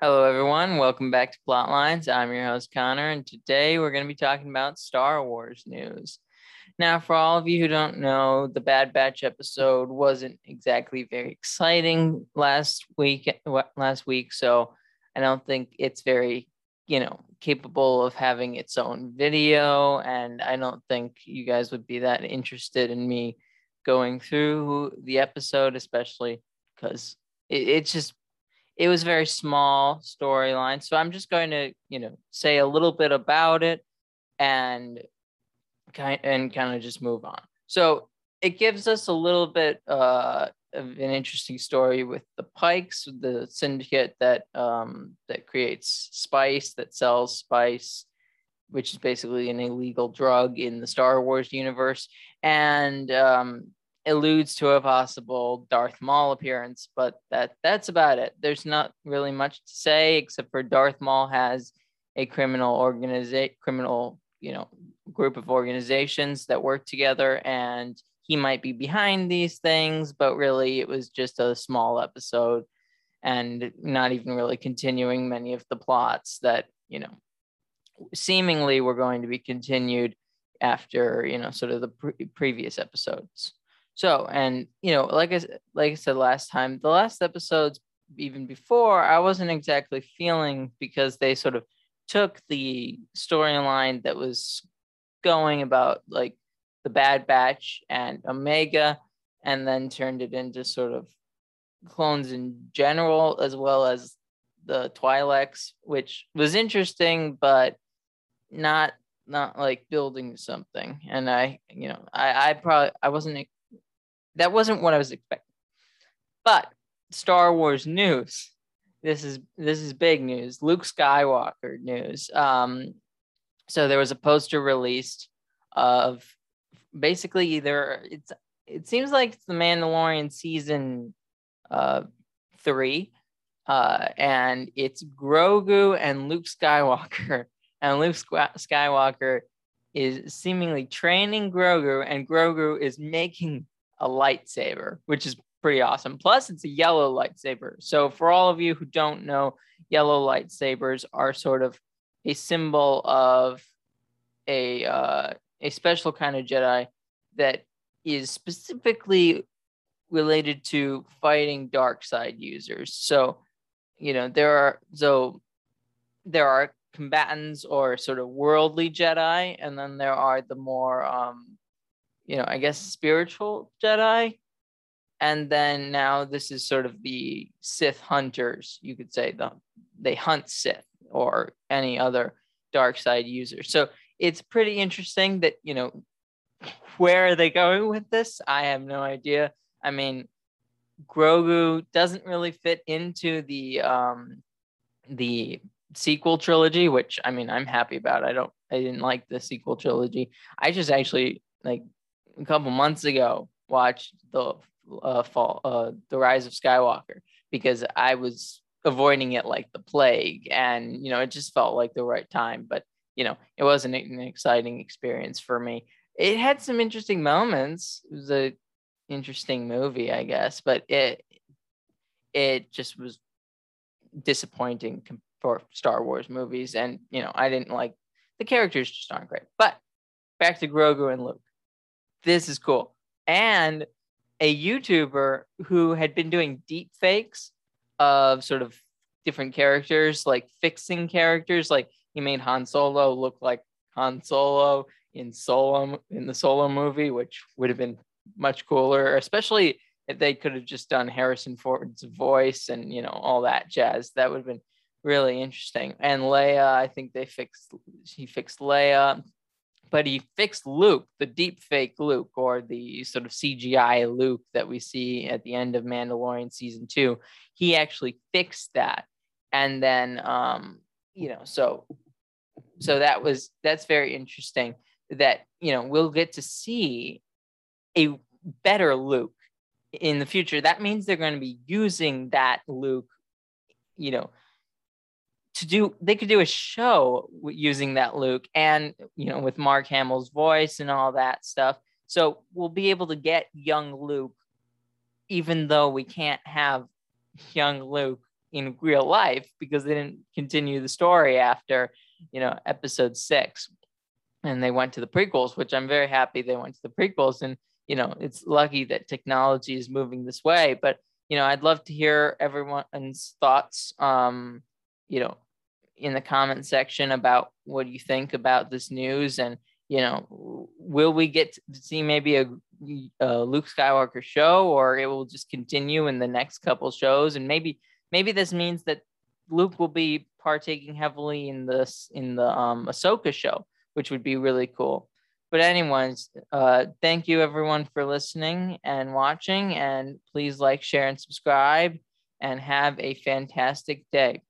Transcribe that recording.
Hello, everyone. Welcome back to Plotlines. I'm your host, Connor, and today we're going to be talking about Star Wars news. Now, for all of you who don't know, the Bad Batch episode wasn't exactly very exciting last week. Last week, so I don't think it's very, you know, capable of having its own video, and I don't think you guys would be that interested in me going through the episode, especially because it, it's just it was a very small storyline. So I'm just going to, you know, say a little bit about it and kind and kind of just move on. So it gives us a little bit uh, of an interesting story with the Pikes, the syndicate that um, that creates spice, that sells spice, which is basically an illegal drug in the Star Wars universe, and um, alludes to a possible Darth Maul appearance, but that that's about it. There's not really much to say except for Darth Maul has a criminal organization, criminal you know group of organizations that work together, and he might be behind these things, but really it was just a small episode and not even really continuing many of the plots that you know seemingly were going to be continued after you know sort of the pre- previous episodes so, and you know, like I like I said last time, the last episodes, even before, I wasn't exactly feeling because they sort of took the storyline that was going about like the Bad Batch and Omega, and then turned it into sort of clones in general, as well as the Twi'leks, which was interesting, but not not like building something. And I, you know, I I probably I wasn't that wasn't what I was expecting. But Star Wars news. This is this is big news. Luke Skywalker news. Um, so there was a poster released of basically either it's it seems like it's the Mandalorian season uh, three, uh, and it's Grogu and Luke Skywalker, and Luke Skywalker is seemingly training Grogu, and Grogu is making a lightsaber, which is pretty awesome. Plus, it's a yellow lightsaber. So, for all of you who don't know, yellow lightsabers are sort of a symbol of a uh, a special kind of Jedi that is specifically related to fighting dark side users. So, you know, there are so there are combatants or sort of worldly Jedi, and then there are the more um, you know, I guess spiritual Jedi. And then now this is sort of the Sith hunters, you could say the they hunt Sith or any other dark side user. So it's pretty interesting that, you know, where are they going with this? I have no idea. I mean, Grogu doesn't really fit into the um the sequel trilogy, which I mean I'm happy about. I don't I didn't like the sequel trilogy. I just actually like a couple months ago watched the uh, fall, uh, the Rise of Skywalker because I was avoiding it like the plague, and you know it just felt like the right time. But you know it wasn't an exciting experience for me. It had some interesting moments. It was a interesting movie, I guess, but it it just was disappointing for Star Wars movies, and you know I didn't like the characters just aren't great. But back to Grogu and Luke this is cool. And a YouTuber who had been doing deep fakes of sort of different characters, like fixing characters, like he made Han Solo look like Han Solo in Solo in the Solo movie, which would have been much cooler, especially if they could have just done Harrison Ford's voice and you know all that jazz. That would have been really interesting. And Leia, I think they fixed he fixed Leia but he fixed Luke, the deep fake Luke, or the sort of CGI Luke that we see at the end of Mandalorian season two. He actually fixed that, and then um, you know, so so that was that's very interesting. That you know we'll get to see a better Luke in the future. That means they're going to be using that Luke, you know, to do they could do a show using that Luke and you know with Mark Hamill's voice and all that stuff. So we'll be able to get young Luke even though we can't have young Luke in real life because they didn't continue the story after, you know, episode six. And they went to the prequels, which I'm very happy they went to the prequels. And, you know, it's lucky that technology is moving this way. But, you know, I'd love to hear everyone's thoughts, um, you know, in the comment section about what you think about this news and you know will we get to see maybe a, a, luke skywalker show or it will just continue in the next couple shows? And maybe maybe this means that luke will be partaking heavily in this in the um ahsoka show which would be really cool. But anyways uh thank you everyone for listening and watching and please like share and subscribe and have a fantastic day